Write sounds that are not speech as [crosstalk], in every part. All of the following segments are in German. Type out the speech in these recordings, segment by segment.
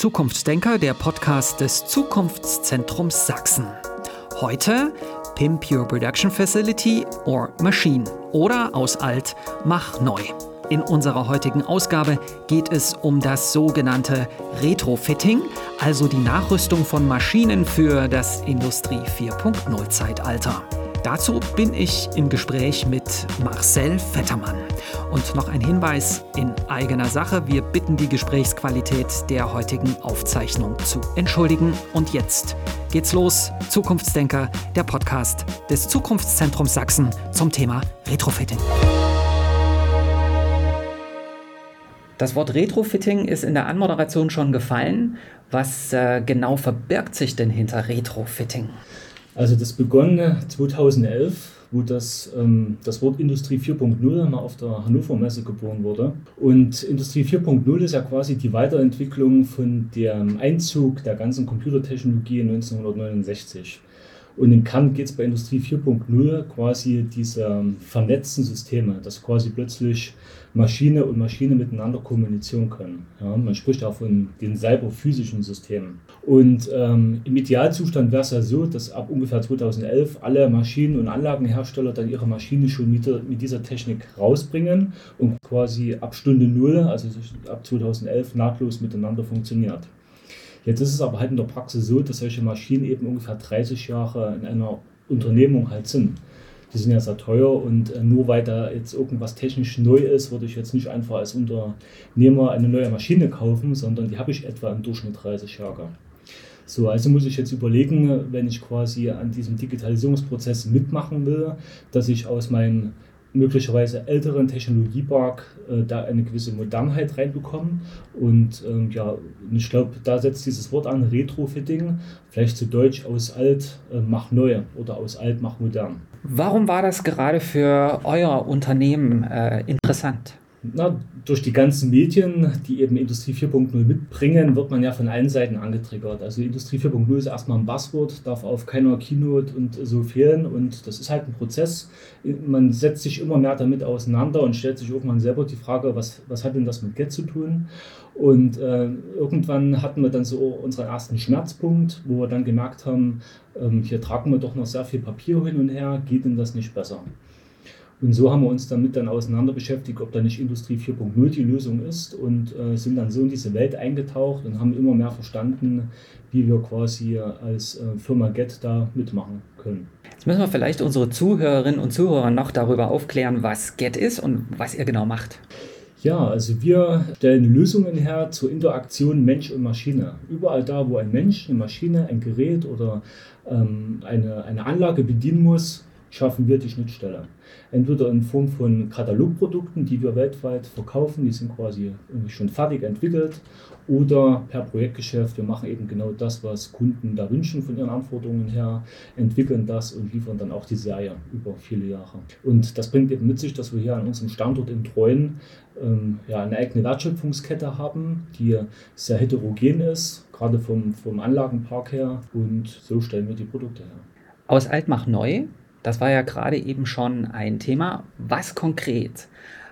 Zukunftsdenker, der Podcast des Zukunftszentrums Sachsen. Heute Pimp Your Production Facility or Machine oder aus alt mach neu. In unserer heutigen Ausgabe geht es um das sogenannte Retrofitting, also die Nachrüstung von Maschinen für das Industrie 4.0 Zeitalter. Dazu bin ich im Gespräch mit Marcel Vettermann. Und noch ein Hinweis in eigener Sache. Wir bitten die Gesprächsqualität der heutigen Aufzeichnung zu entschuldigen. Und jetzt geht's los. Zukunftsdenker, der Podcast des Zukunftszentrums Sachsen zum Thema Retrofitting. Das Wort Retrofitting ist in der Anmoderation schon gefallen. Was äh, genau verbirgt sich denn hinter Retrofitting? Also das begann 2011, wo das, ähm, das Wort Industrie 4.0 mal auf der Hannover Messe geboren wurde. Und Industrie 4.0 ist ja quasi die Weiterentwicklung von dem Einzug der ganzen Computertechnologie 1969. Und im Kern geht es bei Industrie 4.0 quasi diese vernetzten Systeme, dass quasi plötzlich Maschine und Maschine miteinander kommunizieren können. Ja, man spricht auch von den cyberphysischen Systemen. Und ähm, im Idealzustand wäre es ja so, dass ab ungefähr 2011 alle Maschinen- und Anlagenhersteller dann ihre Maschine schon mit, mit dieser Technik rausbringen und quasi ab Stunde Null, also ab 2011, nahtlos miteinander funktioniert. Jetzt ist es aber halt in der Praxis so, dass solche Maschinen eben ungefähr 30 Jahre in einer Unternehmung halt sind. Die sind ja sehr teuer und äh, nur weil da jetzt irgendwas technisch neu ist, würde ich jetzt nicht einfach als Unternehmer eine neue Maschine kaufen, sondern die habe ich etwa im Durchschnitt 30 Jahre. So, also muss ich jetzt überlegen, wenn ich quasi an diesem Digitalisierungsprozess mitmachen will, dass ich aus meinem möglicherweise älteren Technologiepark äh, da eine gewisse Modernheit reinbekommen. Und ähm, ja, ich glaube, da setzt dieses Wort an, Retrofitting, vielleicht zu Deutsch aus alt äh, mach neu oder aus alt mach modern. Warum war das gerade für euer Unternehmen äh, interessant? Na, durch die ganzen Medien, die eben Industrie 4.0 mitbringen, wird man ja von allen Seiten angetriggert. Also Industrie 4.0 ist erstmal ein Buzzword, darf auf keiner Keynote und so fehlen. Und das ist halt ein Prozess. Man setzt sich immer mehr damit auseinander und stellt sich irgendwann selber die Frage, was, was hat denn das mit Get zu tun? Und äh, irgendwann hatten wir dann so unseren ersten Schmerzpunkt, wo wir dann gemerkt haben, ähm, hier tragen wir doch noch sehr viel Papier hin und her, geht denn das nicht besser? Und so haben wir uns damit dann auseinander beschäftigt, ob da nicht Industrie 4.0 die Lösung ist und äh, sind dann so in diese Welt eingetaucht und haben immer mehr verstanden, wie wir quasi als äh, Firma Get da mitmachen können. Jetzt müssen wir vielleicht unsere Zuhörerinnen und Zuhörer noch darüber aufklären, was Get ist und was ihr genau macht. Ja, also wir stellen Lösungen her zur Interaktion Mensch und Maschine. Überall da, wo ein Mensch, eine Maschine, ein Gerät oder ähm, eine, eine Anlage bedienen muss, schaffen wir die Schnittstelle. Entweder in Form von Katalogprodukten, die wir weltweit verkaufen, die sind quasi schon fertig entwickelt, oder per Projektgeschäft. Wir machen eben genau das, was Kunden da wünschen von ihren Anforderungen her, entwickeln das und liefern dann auch die Serie über viele Jahre. Und das bringt eben mit sich, dass wir hier an unserem Standort in Treuen ähm, ja, eine eigene Wertschöpfungskette haben, die sehr heterogen ist, gerade vom, vom Anlagenpark her. Und so stellen wir die Produkte her. Aus Altmach neu das war ja gerade eben schon ein Thema. Was konkret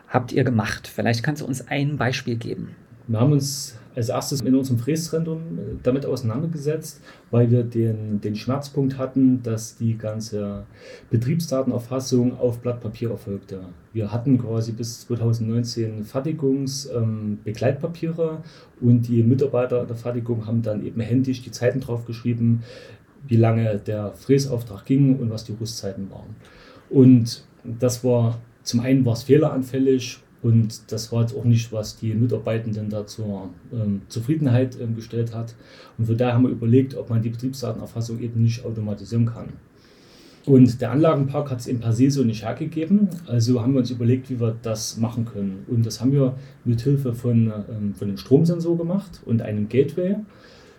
habt ihr gemacht? Vielleicht kannst du uns ein Beispiel geben. Wir haben uns als erstes in unserem Fräszentrum äh, damit auseinandergesetzt, weil wir den, den Schmerzpunkt hatten, dass die ganze Betriebsdatenerfassung auf Blatt Papier erfolgte. Wir hatten quasi bis 2019 Fertigungsbegleitpapiere ähm, und die Mitarbeiter der Fertigung haben dann eben händisch die Zeiten draufgeschrieben, wie lange der Fräsauftrag ging und was die Rüstzeiten waren. Und das war zum einen war es fehleranfällig und das war jetzt auch nicht, was die Mitarbeitenden da zur ähm, Zufriedenheit ähm, gestellt hat. Und von daher haben wir überlegt, ob man die Betriebsdatenerfassung eben nicht automatisieren kann. Und der Anlagenpark hat es in per se so nicht hergegeben. Also haben wir uns überlegt, wie wir das machen können. Und das haben wir mit Hilfe von, ähm, von einem Stromsensor gemacht und einem Gateway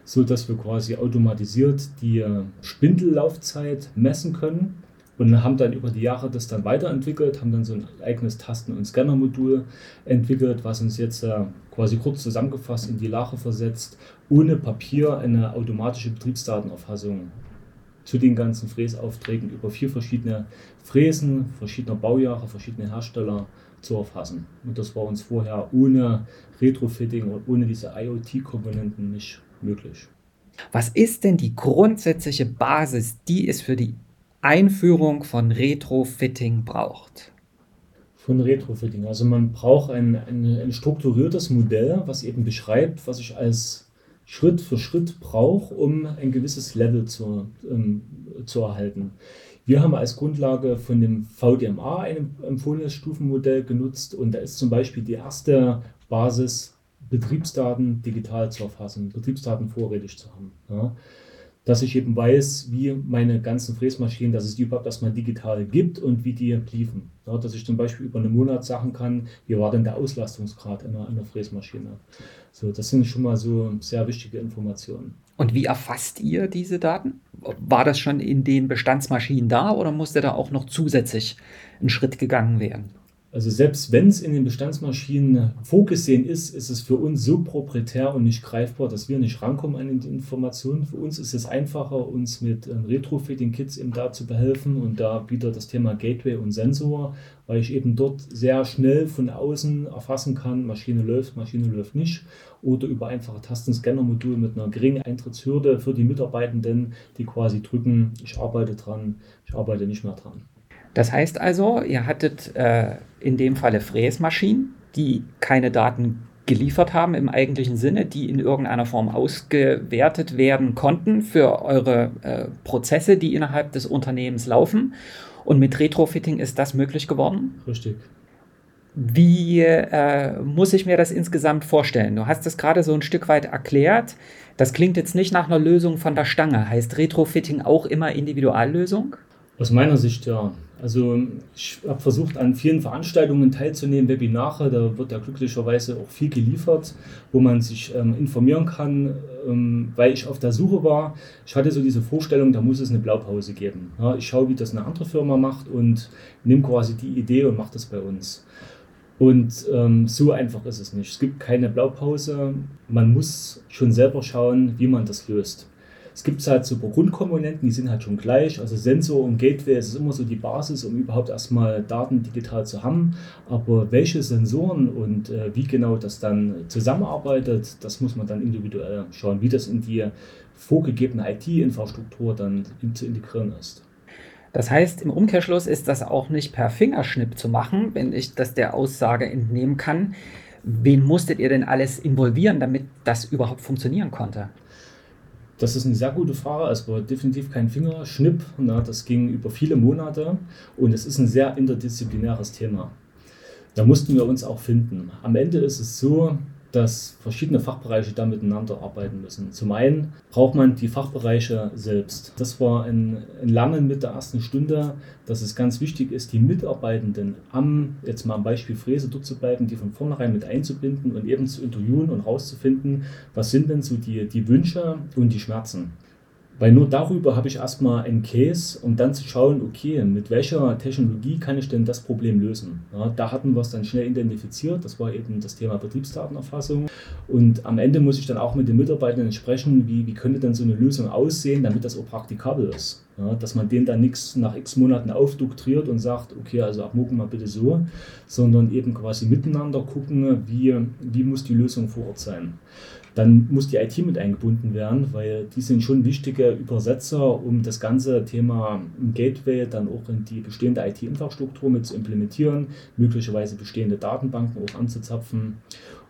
so dass wir quasi automatisiert die äh, Spindellaufzeit messen können und haben dann über die Jahre das dann weiterentwickelt, haben dann so ein eigenes Tasten- und Scanner-Modul entwickelt, was uns jetzt äh, quasi kurz zusammengefasst in die Lage versetzt, ohne Papier eine automatische Betriebsdatenerfassung zu den ganzen Fräsaufträgen über vier verschiedene Fräsen, verschiedener Baujahre, verschiedene Hersteller zu erfassen. Und das war uns vorher ohne Retrofitting und ohne diese IoT-Komponenten nicht möglich. Was ist denn die grundsätzliche Basis, die es für die Einführung von Retrofitting braucht? Von Retrofitting. Also man braucht ein, ein, ein strukturiertes Modell, was eben beschreibt, was ich als Schritt für Schritt brauche, um ein gewisses Level zu, ähm, zu erhalten. Wir haben als Grundlage von dem VDMA ein empfohlenes Stufenmodell genutzt und da ist zum Beispiel die erste Basis Betriebsdaten digital zu erfassen, Betriebsdaten vorrätig zu haben. Ja. Dass ich eben weiß, wie meine ganzen Fräsmaschinen, dass es die überhaupt erstmal digital gibt und wie die liefen. Ja, dass ich zum Beispiel über einen Monat sagen kann, wie war denn der Auslastungsgrad in einer, einer Fräsmaschine. So, das sind schon mal so sehr wichtige Informationen. Und wie erfasst ihr diese Daten? War das schon in den Bestandsmaschinen da oder musste da auch noch zusätzlich ein Schritt gegangen werden? Also selbst wenn es in den Bestandsmaschinen vorgesehen ist, ist es für uns so proprietär und nicht greifbar, dass wir nicht rankommen an die Informationen. Für uns ist es einfacher, uns mit ähm, Retrofitting-Kits eben da zu behelfen und da wieder das Thema Gateway und Sensor, weil ich eben dort sehr schnell von außen erfassen kann, Maschine läuft, Maschine läuft nicht oder über einfache Tastenscanner-Modul mit einer geringen Eintrittshürde für die Mitarbeitenden, die quasi drücken, ich arbeite dran, ich arbeite nicht mehr dran. Das heißt also, ihr hattet äh, in dem Falle Fräsmaschinen, die keine Daten geliefert haben im eigentlichen Sinne, die in irgendeiner Form ausgewertet werden konnten für eure äh, Prozesse, die innerhalb des Unternehmens laufen. Und mit Retrofitting ist das möglich geworden? Richtig. Wie äh, muss ich mir das insgesamt vorstellen? Du hast es gerade so ein Stück weit erklärt. Das klingt jetzt nicht nach einer Lösung von der Stange. Heißt Retrofitting auch immer Individuallösung? Aus meiner Sicht ja. Also ich habe versucht, an vielen Veranstaltungen teilzunehmen, Webinare, da wird ja glücklicherweise auch viel geliefert, wo man sich ähm, informieren kann, ähm, weil ich auf der Suche war. Ich hatte so diese Vorstellung, da muss es eine Blaupause geben. Ja, ich schaue, wie das eine andere Firma macht und nehme quasi die Idee und mache das bei uns. Und ähm, so einfach ist es nicht. Es gibt keine Blaupause. Man muss schon selber schauen, wie man das löst. Es gibt halt so Grundkomponenten, die sind halt schon gleich. Also Sensor und Gateway, es ist immer so die Basis, um überhaupt erstmal Daten digital zu haben. Aber welche Sensoren und äh, wie genau das dann zusammenarbeitet, das muss man dann individuell schauen, wie das in die vorgegebene IT-Infrastruktur dann zu integrieren ist. Das heißt, im Umkehrschluss ist das auch nicht per Fingerschnipp zu machen, wenn ich das der Aussage entnehmen kann. Wen musstet ihr denn alles involvieren, damit das überhaupt funktionieren konnte? Das ist eine sehr gute Frage. Es war definitiv kein Fingerschnipp. Na, das ging über viele Monate und es ist ein sehr interdisziplinäres Thema. Da mussten wir uns auch finden. Am Ende ist es so, dass verschiedene Fachbereiche da miteinander arbeiten müssen. Zum einen braucht man die Fachbereiche selbst. Das war ein, ein Lernen mit der ersten Stunde, dass es ganz wichtig ist, die Mitarbeitenden am, jetzt mal am Beispiel Fräse dort zu bleiben, die von vornherein mit einzubinden und eben zu interviewen und rauszufinden, was sind denn so die, die Wünsche und die Schmerzen. Weil nur darüber habe ich erstmal einen Case, um dann zu schauen, okay, mit welcher Technologie kann ich denn das Problem lösen? Ja, da hatten wir es dann schnell identifiziert, das war eben das Thema Betriebsdatenerfassung. Und am Ende muss ich dann auch mit den Mitarbeitern sprechen, wie, wie könnte denn so eine Lösung aussehen, damit das auch praktikabel ist. Ja, dass man denen dann nichts nach x Monaten aufdoktriert und sagt, okay, also ab morgen mal bitte so, sondern eben quasi miteinander gucken, wie, wie muss die Lösung vor Ort sein. Dann muss die IT mit eingebunden werden, weil die sind schon wichtige Übersetzer, um das ganze Thema Gateway dann auch in die bestehende IT-Infrastruktur mit zu implementieren, möglicherweise bestehende Datenbanken auch anzuzapfen.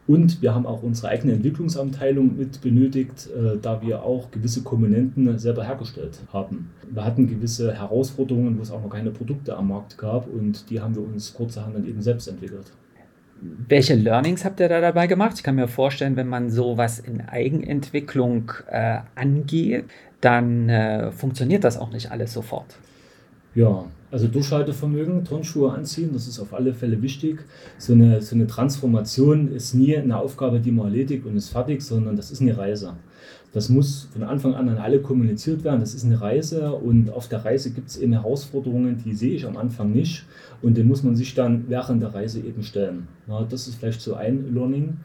Und wir haben auch unsere eigene Entwicklungsabteilung mit benötigt, äh, da wir auch gewisse Komponenten selber hergestellt haben. Wir hatten gewisse Herausforderungen, wo es auch noch keine Produkte am Markt gab und die haben wir uns kurzerhand dann eben selbst entwickelt. Welche Learnings habt ihr da dabei gemacht? Ich kann mir vorstellen, wenn man sowas in Eigenentwicklung äh, angeht, dann äh, funktioniert das auch nicht alles sofort. Ja, also Durchhaltevermögen, Turnschuhe anziehen, das ist auf alle Fälle wichtig. So eine, so eine Transformation ist nie eine Aufgabe, die man erledigt und ist fertig, sondern das ist eine Reise. Das muss von Anfang an an alle kommuniziert werden. Das ist eine Reise und auf der Reise gibt es eben Herausforderungen, die sehe ich am Anfang nicht und den muss man sich dann während der Reise eben stellen. Ja, das ist vielleicht so ein Learning.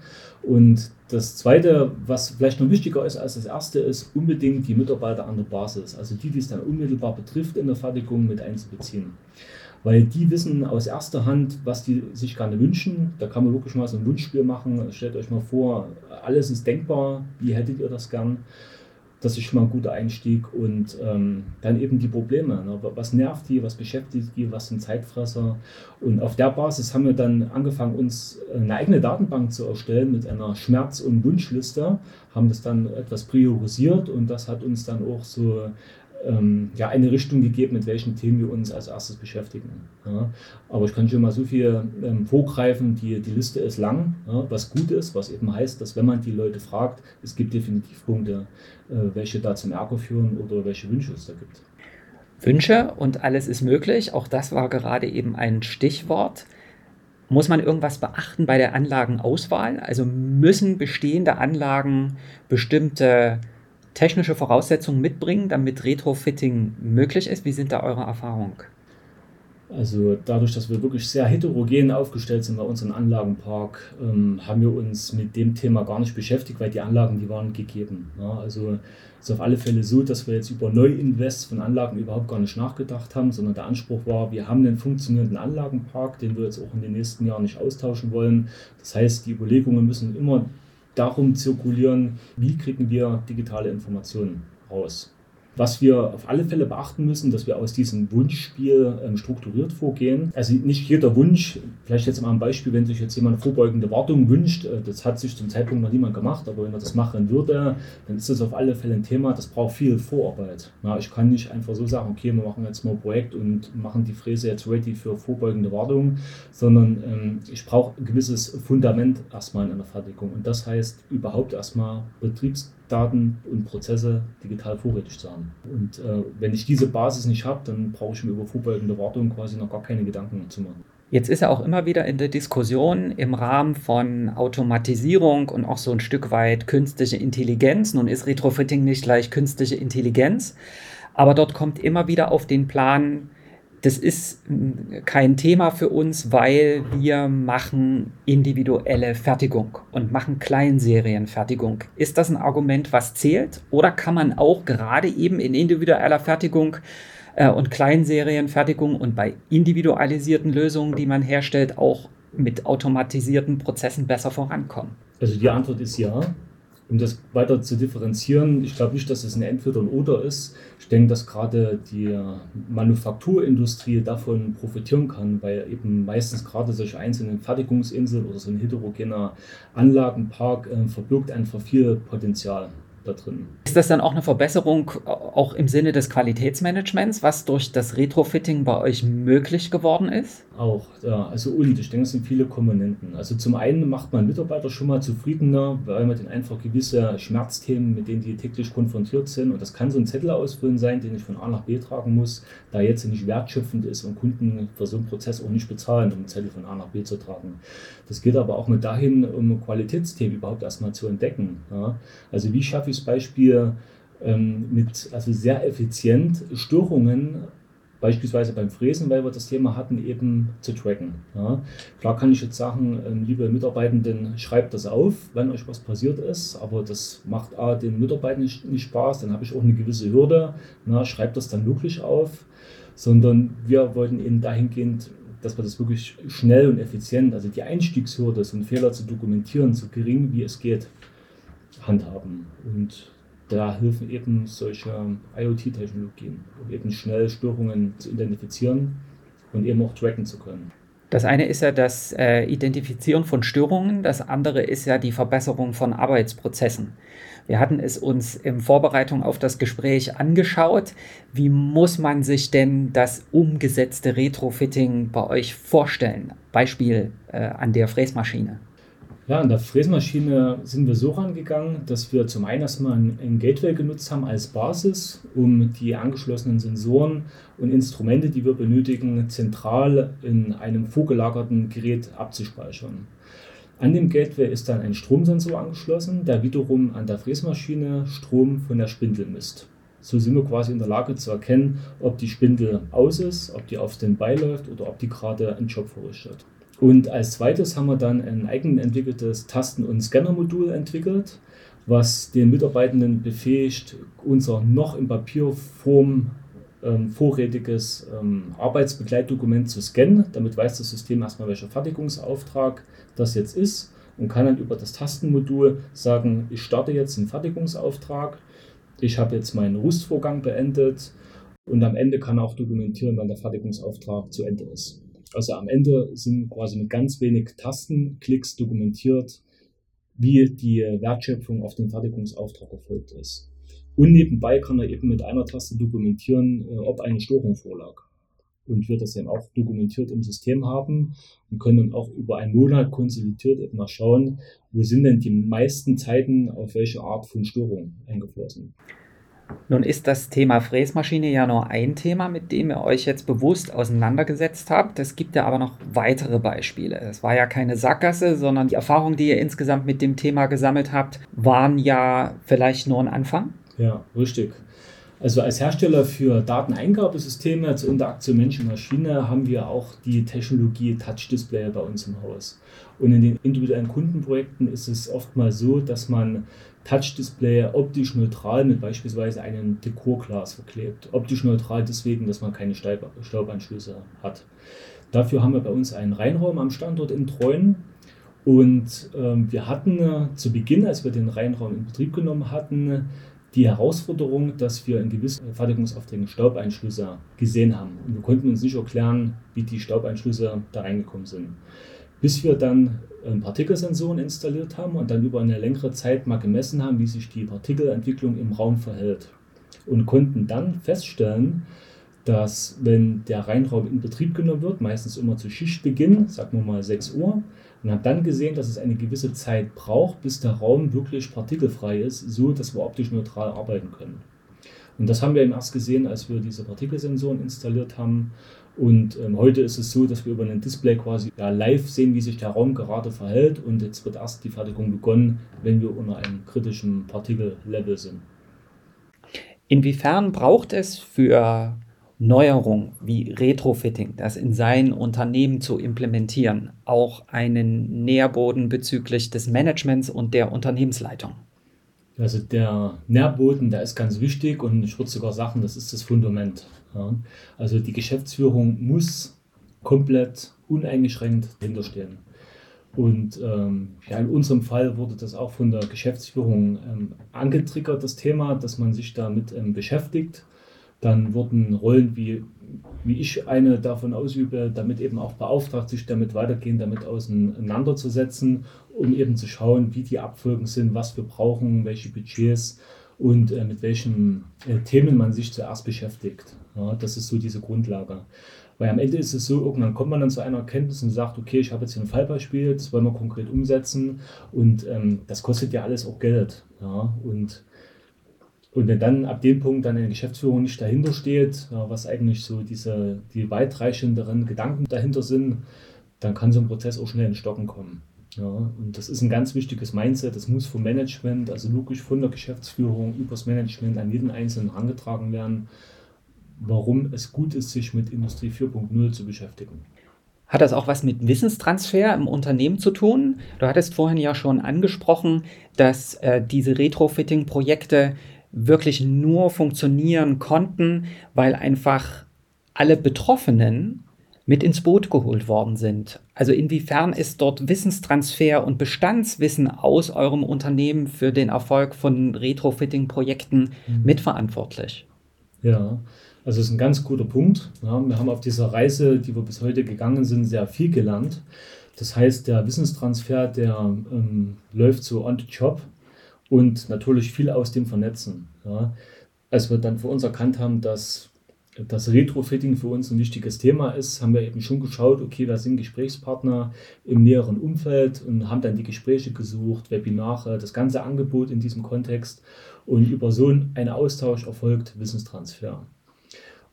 Und das Zweite, was vielleicht noch wichtiger ist als das Erste, ist unbedingt die Mitarbeiter an der Basis, also die, die es dann unmittelbar betrifft, in der Fertigung mit einzubeziehen. Weil die wissen aus erster Hand, was die sich gerne wünschen. Da kann man wirklich mal so ein Wunschspiel machen. Stellt euch mal vor, alles ist denkbar, wie hättet ihr das gern? Das ist schon mal ein guter Einstieg. Und ähm, dann eben die Probleme. Ne? Was nervt die, was beschäftigt die, was sind Zeitfresser? Und auf der Basis haben wir dann angefangen, uns eine eigene Datenbank zu erstellen mit einer Schmerz- und Wunschliste, haben das dann etwas priorisiert und das hat uns dann auch so ähm, ja, eine Richtung gegeben, mit welchen Themen wir uns als erstes beschäftigen. Ja. Aber ich kann schon mal so viel ähm, vorgreifen, die, die Liste ist lang, ja, was gut ist, was eben heißt, dass wenn man die Leute fragt, es gibt definitiv Punkte, äh, welche da zum Ärger führen oder welche Wünsche es da gibt. Wünsche und alles ist möglich, auch das war gerade eben ein Stichwort. Muss man irgendwas beachten bei der Anlagenauswahl? Also müssen bestehende Anlagen bestimmte technische Voraussetzungen mitbringen, damit Retrofitting möglich ist? Wie sind da eure Erfahrungen? Also dadurch, dass wir wirklich sehr heterogen aufgestellt sind bei unserem Anlagenpark, ähm, haben wir uns mit dem Thema gar nicht beschäftigt, weil die Anlagen, die waren gegeben. Ja, also es ist auf alle Fälle so, dass wir jetzt über Neuinvest von Anlagen überhaupt gar nicht nachgedacht haben, sondern der Anspruch war, wir haben einen funktionierenden Anlagenpark, den wir jetzt auch in den nächsten Jahren nicht austauschen wollen. Das heißt, die Überlegungen müssen immer darum zirkulieren, wie kriegen wir digitale Informationen raus. Was wir auf alle Fälle beachten müssen, dass wir aus diesem Wunschspiel ähm, strukturiert vorgehen. Also nicht jeder Wunsch, vielleicht jetzt mal ein Beispiel, wenn sich jetzt jemand vorbeugende Wartung wünscht, äh, das hat sich zum Zeitpunkt noch niemand gemacht, aber wenn er das machen würde, dann ist das auf alle Fälle ein Thema, das braucht viel Vorarbeit. Ja, ich kann nicht einfach so sagen, okay, wir machen jetzt mal ein Projekt und machen die Fräse jetzt ready für vorbeugende Wartung, sondern ähm, ich brauche ein gewisses Fundament erstmal in einer Fertigung. Und das heißt überhaupt erstmal Betriebs Daten und Prozesse digital vorrätig zu haben. Und äh, wenn ich diese Basis nicht habe, dann brauche ich mir über vorbeugende Wartung quasi noch gar keine Gedanken zu machen. Jetzt ist er auch immer wieder in der Diskussion im Rahmen von Automatisierung und auch so ein Stück weit künstliche Intelligenz. Nun ist Retrofitting nicht gleich künstliche Intelligenz, aber dort kommt immer wieder auf den Plan, das ist kein Thema für uns, weil wir machen individuelle Fertigung und machen Kleinserienfertigung. Ist das ein Argument, was zählt? Oder kann man auch gerade eben in individueller Fertigung äh, und Kleinserienfertigung und bei individualisierten Lösungen, die man herstellt, auch mit automatisierten Prozessen besser vorankommen? Also die Antwort ist ja um das weiter zu differenzieren, ich glaube nicht, dass es ein Entweder und Oder ist. Ich denke, dass gerade die Manufakturindustrie davon profitieren kann, weil eben meistens gerade solche einzelnen Fertigungsinseln oder so ein heterogener Anlagenpark äh, verbirgt einfach viel Potenzial da drin. Ist das dann auch eine Verbesserung auch im Sinne des Qualitätsmanagements, was durch das Retrofitting bei euch möglich geworden ist? Auch, ja. Also und ich denke, es sind viele Komponenten. Also zum einen macht man Mitarbeiter schon mal zufriedener, weil man den einfach gewisse Schmerzthemen, mit denen die täglich konfrontiert sind. Und das kann so ein Zettel ausfüllen sein, den ich von A nach B tragen muss, da jetzt nicht wertschöpfend ist und Kunden für so einen Prozess auch nicht bezahlen, um einen Zettel von A nach B zu tragen. Das geht aber auch mit dahin, um Qualitätsthemen überhaupt erstmal zu entdecken. Ja. Also wie schaffe ich es Beispiel ähm, mit also sehr effizient Störungen beispielsweise beim Fräsen, weil wir das Thema hatten, eben zu tracken. Ja. Klar kann ich jetzt sagen, ähm, liebe Mitarbeitenden, schreibt das auf, wenn euch was passiert ist, aber das macht A, den Mitarbeitern nicht, Spaß, dann habe ich auch eine gewisse Hürde, na, schreibt das dann wirklich auf, sondern wir wollten eben dahingehend, dass wir das wirklich schnell und effizient, also die Einstiegshürde, so einen Fehler zu dokumentieren, so gering wie es geht, handhaben. Und da helfen eben solche IoT-Technologien, um eben schnell Störungen zu identifizieren und eben auch tracken zu können. Das eine ist ja das äh, Identifizieren von Störungen, das andere ist ja die Verbesserung von Arbeitsprozessen. Wir hatten es uns in Vorbereitung auf das Gespräch angeschaut. Wie muss man sich denn das umgesetzte Retrofitting bei euch vorstellen? Beispiel äh, an der Fräsmaschine. Ja, an der Fräsmaschine sind wir so rangegangen, dass wir zum einen erstmal ein Gateway genutzt haben als Basis, um die angeschlossenen Sensoren und Instrumente, die wir benötigen, zentral in einem vorgelagerten Gerät abzuspeichern. An dem Gateway ist dann ein Stromsensor angeschlossen, der wiederum an der Fräsmaschine Strom von der Spindel misst. So sind wir quasi in der Lage zu erkennen, ob die Spindel aus ist, ob die auf den Bein läuft oder ob die gerade einen Job verrichtet. Und als zweites haben wir dann ein eigenentwickeltes Tasten- und Scannermodul entwickelt, was den Mitarbeitenden befähigt, unser noch in Papierform ähm, vorrätiges ähm, Arbeitsbegleitdokument zu scannen. Damit weiß das System erstmal, welcher Fertigungsauftrag das jetzt ist und kann dann über das Tastenmodul sagen, ich starte jetzt den Fertigungsauftrag, ich habe jetzt meinen Rüstvorgang beendet und am Ende kann er auch dokumentieren, wann der Fertigungsauftrag zu Ende ist. Also am Ende sind quasi mit ganz wenig Tastenklicks dokumentiert, wie die Wertschöpfung auf den Fertigungsauftrag erfolgt ist. Und nebenbei kann er eben mit einer Taste dokumentieren, äh, ob eine Störung vorlag. Und wird das eben auch dokumentiert im System haben und können dann auch über einen Monat konsolidiert eben mal schauen, wo sind denn die meisten Zeiten auf welche Art von Störung eingeflossen. Nun ist das Thema Fräsmaschine ja nur ein Thema, mit dem ihr euch jetzt bewusst auseinandergesetzt habt. Es gibt ja aber noch weitere Beispiele. Es war ja keine Sackgasse, sondern die Erfahrungen, die ihr insgesamt mit dem Thema gesammelt habt, waren ja vielleicht nur ein Anfang. Ja, richtig. Also als Hersteller für Dateneingabesysteme zur Interaktion Mensch-Maschine haben wir auch die Technologie Touch Display bei uns im Haus. Und in den individuellen Kundenprojekten ist es oftmals so, dass man Touch-Display optisch neutral mit beispielsweise einem Dekorglas verklebt. Optisch neutral deswegen, dass man keine Staubanschlüsse hat. Dafür haben wir bei uns einen Reinraum am Standort in Treuen. Und ähm, wir hatten äh, zu Beginn, als wir den Reinraum in Betrieb genommen hatten, die Herausforderung, dass wir in gewissen Fertigungsaufträgen Staubeinschlüsse gesehen haben. Und wir konnten uns nicht erklären, wie die Staubeinschlüsse da reingekommen sind. Bis wir dann ähm, Partikelsensoren installiert haben und dann über eine längere Zeit mal gemessen haben, wie sich die Partikelentwicklung im Raum verhält. Und konnten dann feststellen, dass wenn der Reinraum in Betrieb genommen wird, meistens immer zu Schichtbeginn, sagen wir mal 6 Uhr, und haben dann gesehen, dass es eine gewisse Zeit braucht, bis der Raum wirklich partikelfrei ist, so dass wir optisch neutral arbeiten können. Und das haben wir eben erst gesehen, als wir diese Partikelsensoren installiert haben. Und ähm, heute ist es so, dass wir über ein Display quasi ja, live sehen, wie sich der Raum gerade verhält. Und jetzt wird erst die Fertigung begonnen, wenn wir unter einem kritischen Partikellevel sind. Inwiefern braucht es für Neuerung wie Retrofitting, das in sein Unternehmen zu implementieren, auch einen Nährboden bezüglich des Managements und der Unternehmensleitung? Also der Nährboden, der ist ganz wichtig und ich würde sogar sagen, das ist das Fundament. Ja. Also die Geschäftsführung muss komplett uneingeschränkt dahinterstehen. Und ähm, ja, in unserem Fall wurde das auch von der Geschäftsführung ähm, angetriggert, das Thema, dass man sich damit ähm, beschäftigt dann wurden Rollen wie, wie ich eine davon ausübe, damit eben auch beauftragt, sich damit weitergehend damit auseinanderzusetzen, um eben zu schauen, wie die Abfolgen sind, was wir brauchen, welche Budgets und äh, mit welchen äh, Themen man sich zuerst beschäftigt. Ja, das ist so diese Grundlage. Weil am Ende ist es so, irgendwann kommt man dann zu einer Erkenntnis und sagt, okay, ich habe jetzt hier ein Fallbeispiel, das wollen wir konkret umsetzen und ähm, das kostet ja alles auch Geld. Ja, und und wenn dann ab dem Punkt dann eine Geschäftsführung nicht dahinter steht, was eigentlich so diese, die weitreichenderen Gedanken dahinter sind, dann kann so ein Prozess auch schnell in Stocken kommen. Ja, und das ist ein ganz wichtiges Mindset. Das muss vom Management, also wirklich von der Geschäftsführung übers Management an jeden Einzelnen herangetragen werden, warum es gut ist, sich mit Industrie 4.0 zu beschäftigen. Hat das auch was mit Wissenstransfer im Unternehmen zu tun? Du hattest vorhin ja schon angesprochen, dass äh, diese Retrofitting-Projekte wirklich nur funktionieren konnten, weil einfach alle Betroffenen mit ins Boot geholt worden sind. Also inwiefern ist dort Wissenstransfer und Bestandswissen aus eurem Unternehmen für den Erfolg von Retrofitting-Projekten mhm. mitverantwortlich? Ja, also das ist ein ganz guter Punkt. Ja, wir haben auf dieser Reise, die wir bis heute gegangen sind, sehr viel gelernt. Das heißt, der Wissenstransfer, der ähm, läuft so on the job und natürlich viel aus dem Vernetzen. Ja. Als wir dann für uns erkannt haben, dass das Retrofitting für uns ein wichtiges Thema ist, haben wir eben schon geschaut, okay, wer sind Gesprächspartner im näheren Umfeld und haben dann die Gespräche gesucht, Webinare, das ganze Angebot in diesem Kontext. Und über so einen Austausch erfolgt Wissenstransfer.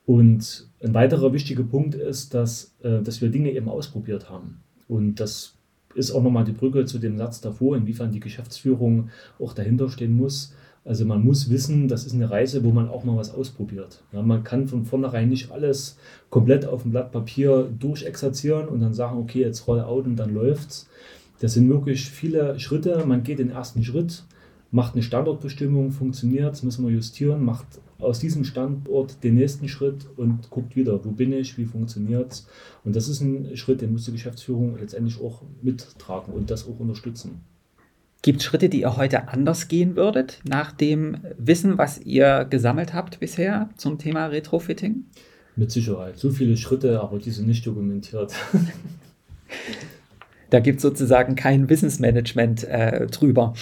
Und ein weiterer wichtiger Punkt ist, dass, äh, dass wir Dinge eben ausprobiert haben. Und das ist auch nochmal die Brücke zu dem Satz davor, inwiefern die Geschäftsführung auch dahinter stehen muss. Also man muss wissen, das ist eine Reise, wo man auch mal was ausprobiert. Ja, man kann von vornherein nicht alles komplett auf dem Blatt Papier durchexerzieren und dann sagen, okay, jetzt roll out und dann läuft's. Das sind wirklich viele Schritte. Man geht den ersten Schritt, macht eine Standortbestimmung, funktioniert, müssen wir justieren, macht aus diesem Standort den nächsten Schritt und guckt wieder, wo bin ich, wie funktioniert es. Und das ist ein Schritt, den muss die Geschäftsführung letztendlich auch mittragen und das auch unterstützen. Gibt es Schritte, die ihr heute anders gehen würdet, nach dem Wissen, was ihr gesammelt habt bisher zum Thema Retrofitting? Mit Sicherheit. So viele Schritte, aber die sind nicht dokumentiert. [laughs] da gibt es sozusagen kein Wissensmanagement äh, drüber.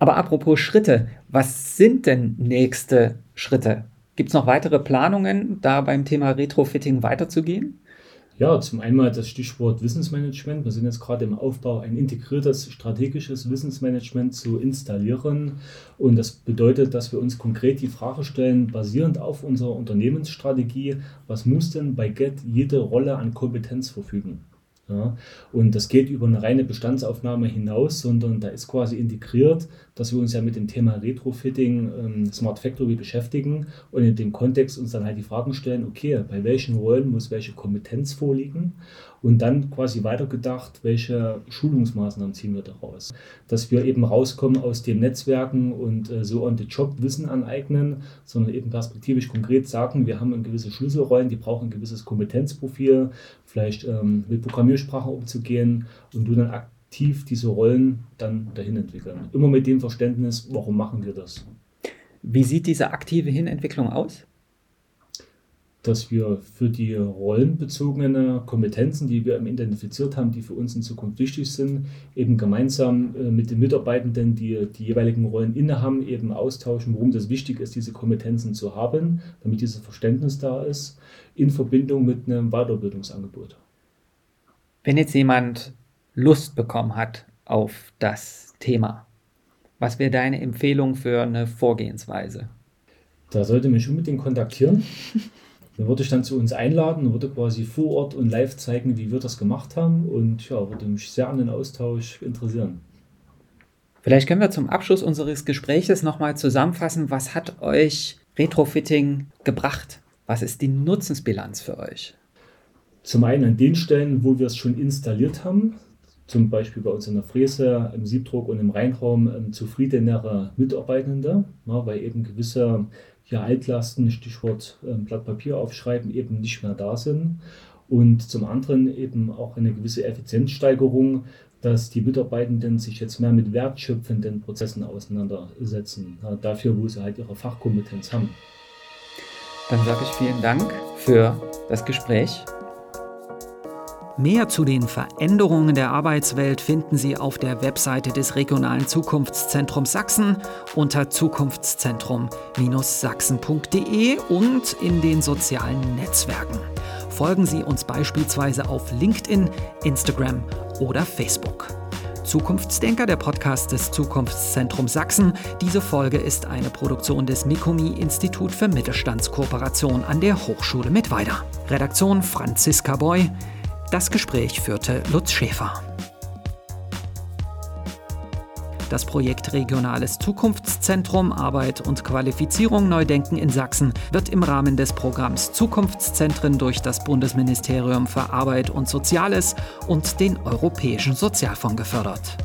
Aber apropos Schritte, was sind denn nächste Schritte? Gibt es noch weitere Planungen, da beim Thema Retrofitting weiterzugehen? Ja, zum einen das Stichwort Wissensmanagement. Wir sind jetzt gerade im Aufbau, ein integriertes strategisches Wissensmanagement zu installieren. Und das bedeutet, dass wir uns konkret die Frage stellen, basierend auf unserer Unternehmensstrategie, was muss denn bei GET jede Rolle an Kompetenz verfügen? Ja, und das geht über eine reine Bestandsaufnahme hinaus, sondern da ist quasi integriert, dass wir uns ja mit dem Thema Retrofitting, ähm, Smart Factory beschäftigen und in dem Kontext uns dann halt die Fragen stellen, okay, bei welchen Rollen muss welche Kompetenz vorliegen und dann quasi weitergedacht, welche Schulungsmaßnahmen ziehen wir daraus. Dass wir eben rauskommen aus den Netzwerken und äh, so on the job Wissen aneignen, sondern eben perspektivisch konkret sagen, wir haben gewisse Schlüsselrollen, die brauchen ein gewisses Kompetenzprofil, vielleicht ähm, mit Programmiersprache umzugehen und du dann aktiv diese Rollen dann dahin entwickeln. Immer mit dem Verständnis, warum machen wir das? Wie sieht diese aktive Hinentwicklung aus? Dass wir für die rollenbezogenen Kompetenzen, die wir identifiziert haben, die für uns in Zukunft wichtig sind, eben gemeinsam äh, mit den Mitarbeitenden, die die jeweiligen Rollen innehaben, eben austauschen, warum das wichtig ist, diese Kompetenzen zu haben, damit dieses Verständnis da ist, in Verbindung mit einem Weiterbildungsangebot. Wenn jetzt jemand Lust bekommen hat auf das Thema, was wäre deine Empfehlung für eine Vorgehensweise? Da sollte mich unbedingt kontaktieren. [laughs] Dann würde ich dann zu uns einladen und würde quasi vor Ort und live zeigen, wie wir das gemacht haben. Und ja, würde mich sehr an den Austausch interessieren. Vielleicht können wir zum Abschluss unseres Gespräches nochmal zusammenfassen, was hat euch Retrofitting gebracht? Was ist die Nutzensbilanz für euch? Zum einen an den Stellen, wo wir es schon installiert haben, zum Beispiel bei uns in der Fräse, im Siebdruck und im Reinraum ähm, zufriedenere Mitarbeitende, ja, weil eben gewisse ja, Altlasten, Stichwort äh, Blatt Papier aufschreiben, eben nicht mehr da sind. Und zum anderen eben auch eine gewisse Effizienzsteigerung, dass die Mitarbeitenden sich jetzt mehr mit wertschöpfenden Prozessen auseinandersetzen, ja, dafür, wo sie halt ihre Fachkompetenz haben. Dann sage ich vielen Dank für das Gespräch. Mehr zu den Veränderungen der Arbeitswelt finden Sie auf der Webseite des Regionalen Zukunftszentrums Sachsen unter zukunftszentrum-sachsen.de und in den sozialen Netzwerken. Folgen Sie uns beispielsweise auf LinkedIn, Instagram oder Facebook. Zukunftsdenker, der Podcast des Zukunftszentrums Sachsen. Diese Folge ist eine Produktion des Mikomi Institut für Mittelstandskooperation an der Hochschule Mittweida. Redaktion Franziska Boy. Das Gespräch führte Lutz Schäfer. Das Projekt Regionales Zukunftszentrum Arbeit und Qualifizierung Neudenken in Sachsen wird im Rahmen des Programms Zukunftszentren durch das Bundesministerium für Arbeit und Soziales und den Europäischen Sozialfonds gefördert.